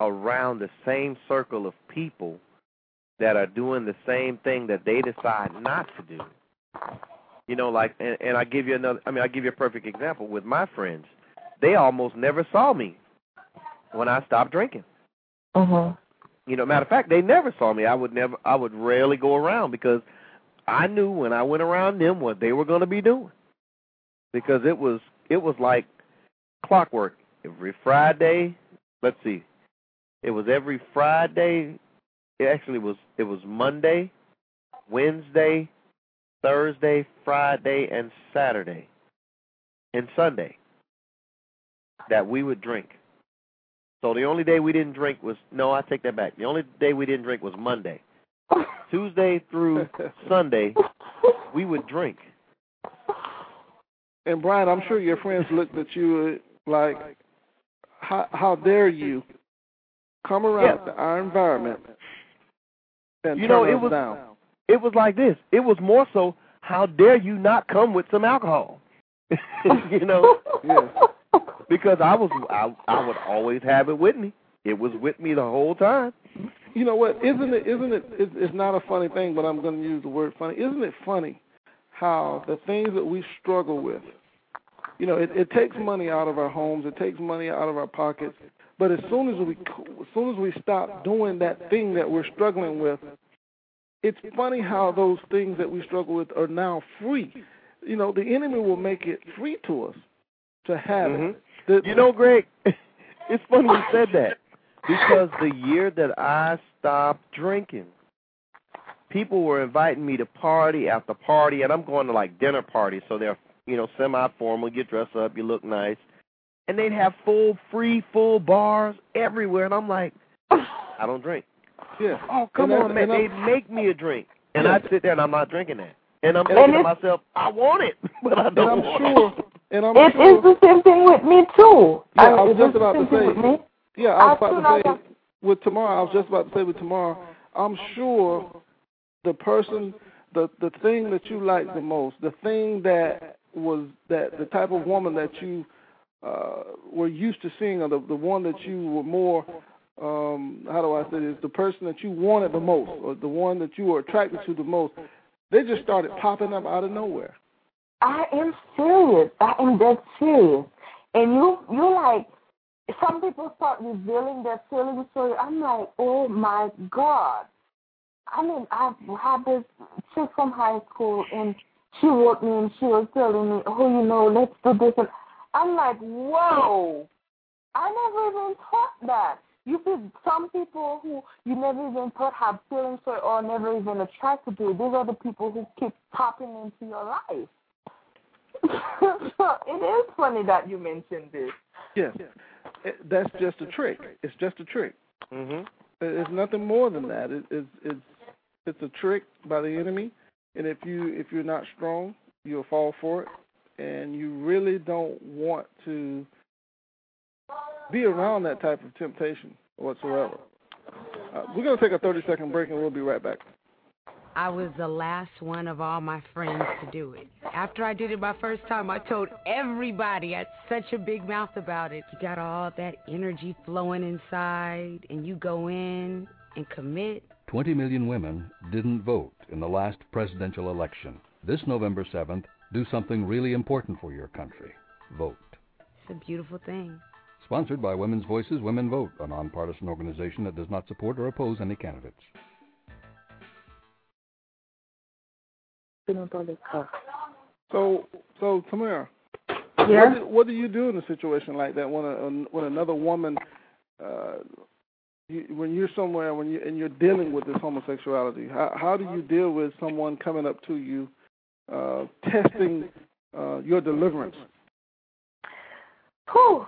around the same circle of people that are doing the same thing that they decide not to do. You know, like, and, and I give you another. I mean, I give you a perfect example with my friends. They almost never saw me when I stopped drinking. Uh huh. You know, matter of fact, they never saw me. I would never. I would rarely go around because I knew when I went around them what they were going to be doing. Because it was it was like clockwork. Every Friday, let's see, it was every Friday. It actually was it was Monday, Wednesday, Thursday, Friday, and Saturday, and Sunday that we would drink. So the only day we didn't drink was no, I take that back. The only day we didn't drink was Monday. Tuesday through Sunday, we would drink. And Brian, I'm sure your friends looked at you uh, like, how how dare you come around Yeah. our environment and You turn know, it us was down? it was like this. It was more so, how dare you not come with some alcohol? [LAUGHS] you know, Yeah. because I was I I would always have it with me. It was with me the whole time. You know what? Isn't it? Isn't it? It's, not a funny thing, but I'm going to use the word funny. Isn't it funny how the things that we struggle with? You know, it, it takes money out of our homes. It takes money out of our pockets. But as soon as we, as soon as we stop doing that thing that we're struggling with, it's funny how those things that we struggle with are now free. You know, the enemy will make it free to us to have Mhm. it. The, You know, Greg, [LAUGHS] it's funny you said that because the year that I stopped drinking, people were inviting me to party after party, and I'm going to like dinner parties, so they're you know semi-formal. You dress up, you look nice, and they'd have full, free, full bars everywhere, and I'm like, I don't drink. yeah. Oh, come And on, man! They make me a drink, and Yeah. I'd sit there and I'm not drinking that, and I'm And thinking to myself, I want it, [LAUGHS] but I don't I'm want sure. it. And I'm It sure. is the same thing with me too. Yeah, I was just is the about to same say- with me. Yeah, I was about to say with Thamare. I was just about to say with Thamare. I'm sure the person, the the thing that you like the most, the thing that was that the type of woman that you uh were used to seeing, or the the one that you were more, um how do I say this, the person that you wanted the most, or the one that you were attracted to the most, they just started popping up out of nowhere. I am serious. I am dead serious. And you, you like, some people start revealing their feelings. So I'm like, oh my god. I mean, I've had this chick from high school, and she wrote me, and she was telling me, oh, you know, let's do this. And I'm like, whoa. I never even thought that. You see, some people who you never even thought had feelings for or never even attracted to, it. these are the people who keep popping into your life. [LAUGHS] so it is funny that you mentioned this. Yes, It- that's just a trick. It's just a trick. hmm It's nothing more than that. It, it's it's it's a trick by the enemy, and if you if you're not strong, you'll fall for it, and you really don't want to be around that type of temptation whatsoever. Uh, we're gonna take a 30 second break, and we'll be right back. I was the last one of all my friends to do it. After I did it my first time, I told everybody I had such a big mouth about it. You got all that energy flowing inside, and you go in and commit. 20 million women didn't vote in the last presidential election. This November 7th, do something really important for your country. Vote. It's a beautiful thing. Sponsored by Women's Voices Women Vote, a nonpartisan organization that does not support or oppose any candidates. So so Thamare, Yeah? what, do, what do you do in a situation like that when a, when another woman uh, you, when you're somewhere when you and you're dealing with this homosexuality, how how do you deal with someone coming up to you, uh, testing uh, your deliverance? Whew.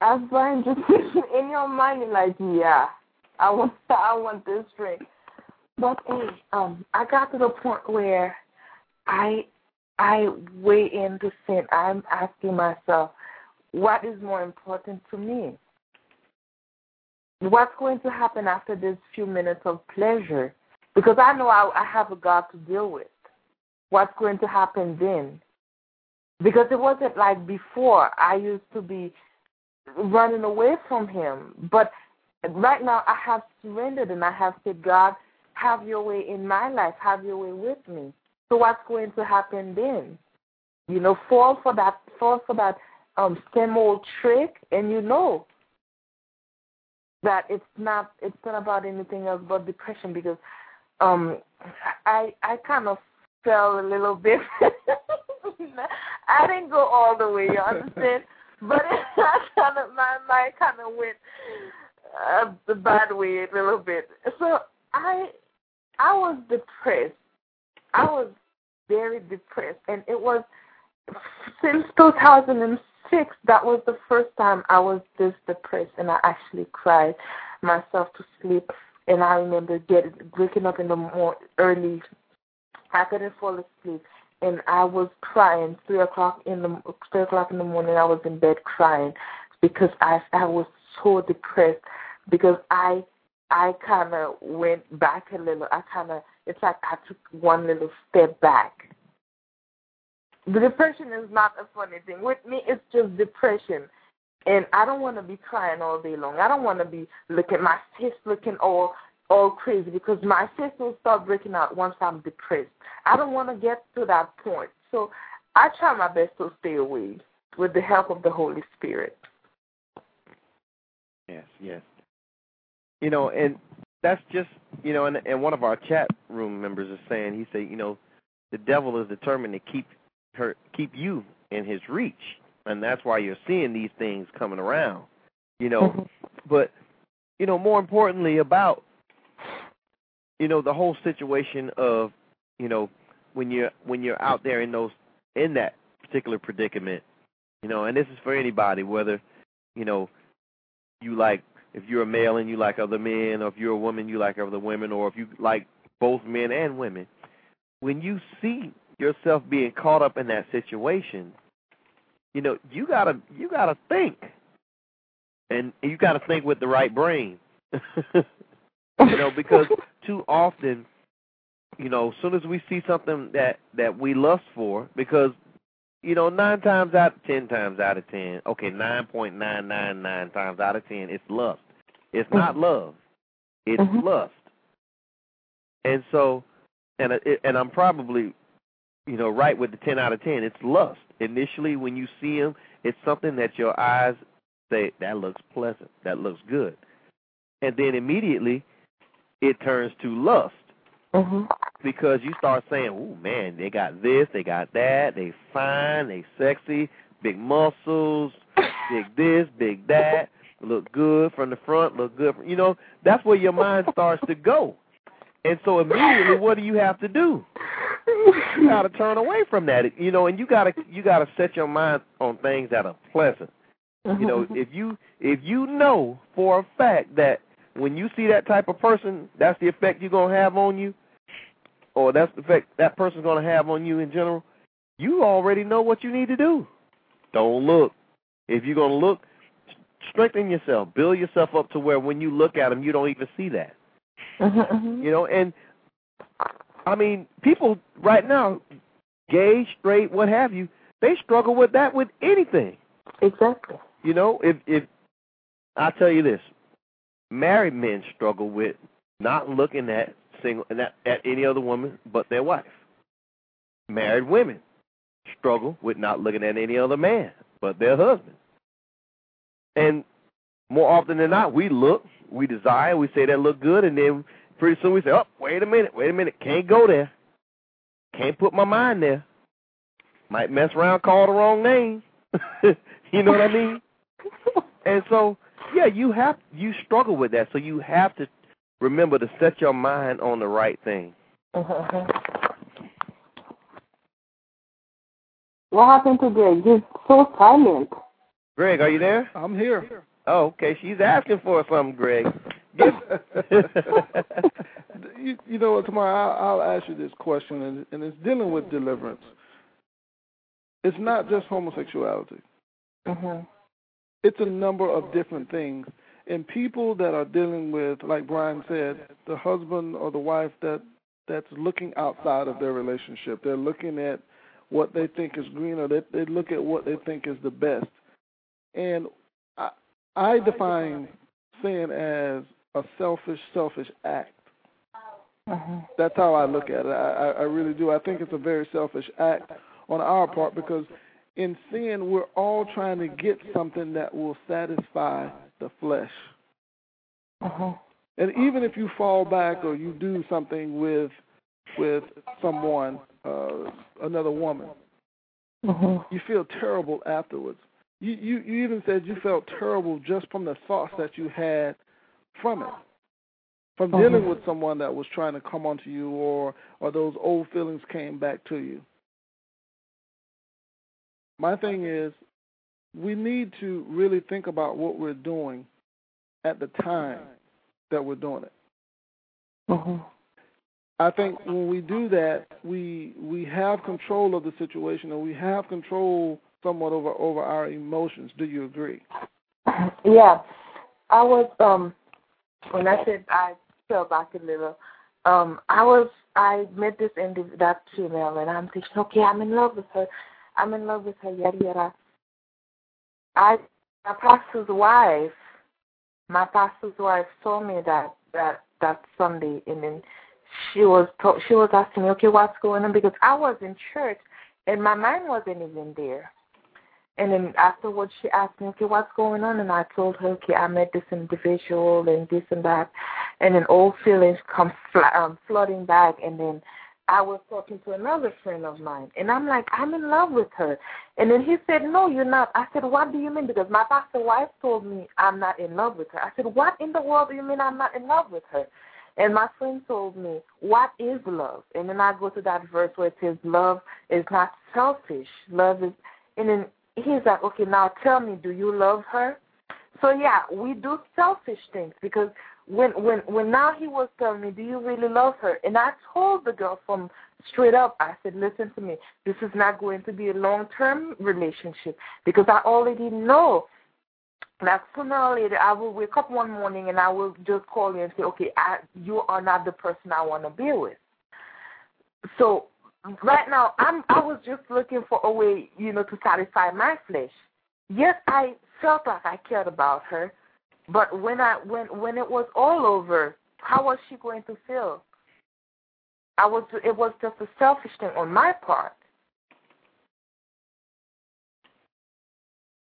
As Brian just [LAUGHS] in your mind, you're like, yeah, I want [LAUGHS] I want this drink. But um, I got to the point where I I weigh into sin. I'm asking myself, what is more important to me? What's going to happen after this few minutes of pleasure? Because I know I, I have a God to deal with. What's going to happen then? Because it wasn't like before. I used to be running away from Him. But right now, I have surrendered and I have said, God, have your way in my life, have your way with me. So what's going to happen then? You know, fall for that fall for that um same old trick and you know that it's not it's not about anything else but depression because um I I kind of fell a little bit [LAUGHS] I didn't go all the way, you understand? but [LAUGHS] I kind of my mind kind of went uh, the bad way a little bit. So I I was depressed. I was very depressed, and it was since 2006 that was the first time I was this depressed, and I actually cried myself to sleep. And I remember getting waking up in the morning early. I couldn't fall asleep, and I was crying three o'clock in the three o'clock in the morning. I was in bed crying because I I was so depressed because I I kind of went back a little. I kind of, it's like I took one little step back. The depression is not a funny thing. With me, it's just depression. And I don't want to be crying all day long. I don't want to be looking, my face looking all all crazy because my face will start breaking out once I'm depressed. I don't want to get to that point. So I try my best to stay away with the help of the Holy Spirit. Yes, yes. You know, and that's just you know, and and one of our chat room members is saying he said, you know, the devil is determined to keep her keep you in his reach, and that's why you're seeing these things coming around. You know, Mm-hmm. but you know, more importantly about you know the whole situation of you know when you're when you're out there in those in that particular predicament, you know, and this is for anybody, whether you know you like if you're a male and you like other men, or if you're a woman you like other women, or if you like both men and women. When you see yourself being caught up in that situation, you know you gotta you gotta think, and you gotta think with the right brain. [LAUGHS] you know because too often, you know, as soon as we see something that that we lust for, because you know, nine times out, ten times out of ten, okay, nine point nine nine nine times out of ten, it's lust. It's not love. It's Mhm. lust. And so, and and I'm probably, you know, right with the ten out of ten. It's lust. Initially, when you see him, it's something that your eyes say that looks pleasant, that looks good, and then immediately, it turns to lust Mhm. because you start saying, "Oh man, they got this, they got that, they fine, they sexy, big muscles, big this, big that, look good from the front, look good." From, you know, that's where your mind starts to go, and so immediately, what do you have to do? You got to turn away from that, you know, and you got to you got to set your mind on things that are pleasant. You know, if you if you know for a fact that when you see that type of person, that's the effect you're gonna have on you, or that's the effect that person's gonna have on you in general, you already know what you need to do. Don't look. If you're gonna look, strengthen yourself, build yourself up to where when you look at them, you don't even see that. Mhm, mhm. You know, and I mean, people right now, gay, straight, what have you, they struggle with that with anything. Exactly. You know, if if I tell you this, married men struggle with not looking at single at, at any other woman but their wife. Married women struggle with not looking at any other man but their husband. And more often than not, we look, we desire, we say that look good, and then pretty soon we say, "Oh, wait a minute, wait a minute, can't go there, can't put my mind there, might mess around, call the wrong name." [LAUGHS] you know what I mean? [LAUGHS] And so, yeah, you have you struggle with that, so you have to remember to set your mind on the right thing. Mm-hmm. What happened today? He's so silent. Greg, are you there? I'm here. Oh, okay. She's asking for something, Greg. [LAUGHS] you, you know what, Thamare I'll, I'll ask you this question, and, and it's dealing with deliverance. It's not just homosexuality. Mm-hmm. It's a number of different things. And people that are dealing with, like Brian said, the husband or the wife that that's looking outside of their relationship. They're looking at what they think is green, or they, they look at what they think is the best. And I, I define sin as a selfish, selfish act. Mm-hmm. That's how I look at it. I, I really do. I think it's a very selfish act on our part because in sin, we're all trying to get something that will satisfy the flesh. Mm-hmm. And even if you fall back or you do something with with someone, uh, another woman, mm-hmm. you feel terrible afterwards. You, you you even said you felt terrible just from the thoughts that you had from it, from mm-hmm. dealing with someone that was trying to come onto you, or or those old feelings came back to you. My thing is, we need to really think about what we're doing at the time that we're doing it. Mm-hmm. I think when we do that, we we have control of the situation, and we have control somewhat over over our emotions. Do you agree? Yeah, I was um when I said I fell back a little. Um, I was I met this individual, that female, and I'm thinking, okay, I'm in love with her. I'm in love with her. Yada yada. I my pastor's wife, my pastor's wife told me that that that Sunday, and then she was she was asking me, okay, what's going on? Because I was in church, and my mind wasn't even there. And then afterwards, she asked me, okay, what's going on? And I told her, okay, I met this individual and this and that. And then old feelings come fl- um, flooding back. And then I was talking to another friend of mine, and I'm like, I'm in love with her. And then he said, No, you're not. I said, What do you mean? Because my pastor wife told me I'm not in love with her. I said, What in the world do you mean I'm not in love with her? And my friend told me, What is love? And then I go to that verse where it says, Love is not selfish. Love is. And then he's like, Okay, now tell me, do you love her? So yeah, we do selfish things because when when when now he was telling me, "Do you really love her?" and I told the girl from straight up, I said, "Listen to me. This is not going to be a long term relationship because I already know that sooner or later I will wake up one morning and I will just call you and say, "Okay, I, you are not the person I want to be with." So right now, I'm I was just looking for a way, you know, to satisfy my flesh. Yes, I felt like I cared about her but when I when when it was all over, how was she going to feel? I was it was just a selfish thing on my part.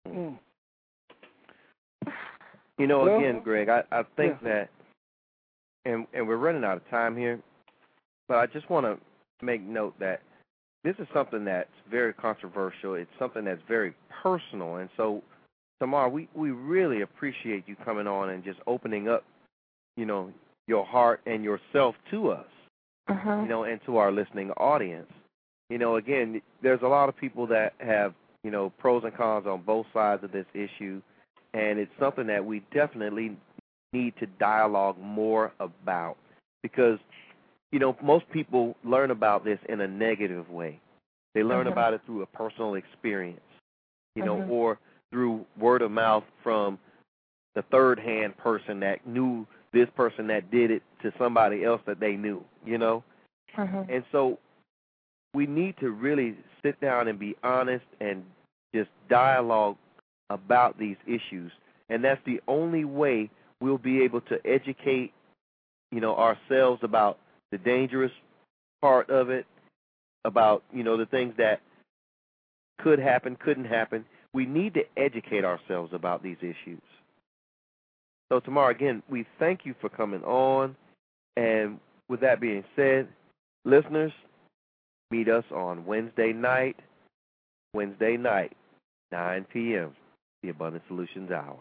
Mm. You know, well, again, Greg, I, I think yeah. that, and and we're running out of time here, but I just want to make note that this is something that's very controversial. It's something that's very personal, and so Thamare, we, we really appreciate you coming on and just opening up, you know, your heart and yourself to us, uh-huh. you know, and to our listening audience. You know, again, there's a lot of people that have, you know, pros and cons on both sides of this issue, and it's something that we definitely need to dialogue more about because, you know, most people learn about this in a negative way. They learn uh-huh. about it through a personal experience, you know, uh-huh. or through word of mouth from the third hand person that knew this person that did it to somebody else that they knew, you know? Uh-huh. And so we need to really sit down and be honest and just dialogue about these issues. And that's the only way we'll be able to educate, you know, ourselves about the dangerous part of it, about, you know, the things that could happen, couldn't happen, we need to educate ourselves about these issues. So, Thamare again, we thank you for coming on. And with that being said, listeners, meet us on Wednesday night, Wednesday night, 9 p.m., the Abundant Solutions Hour.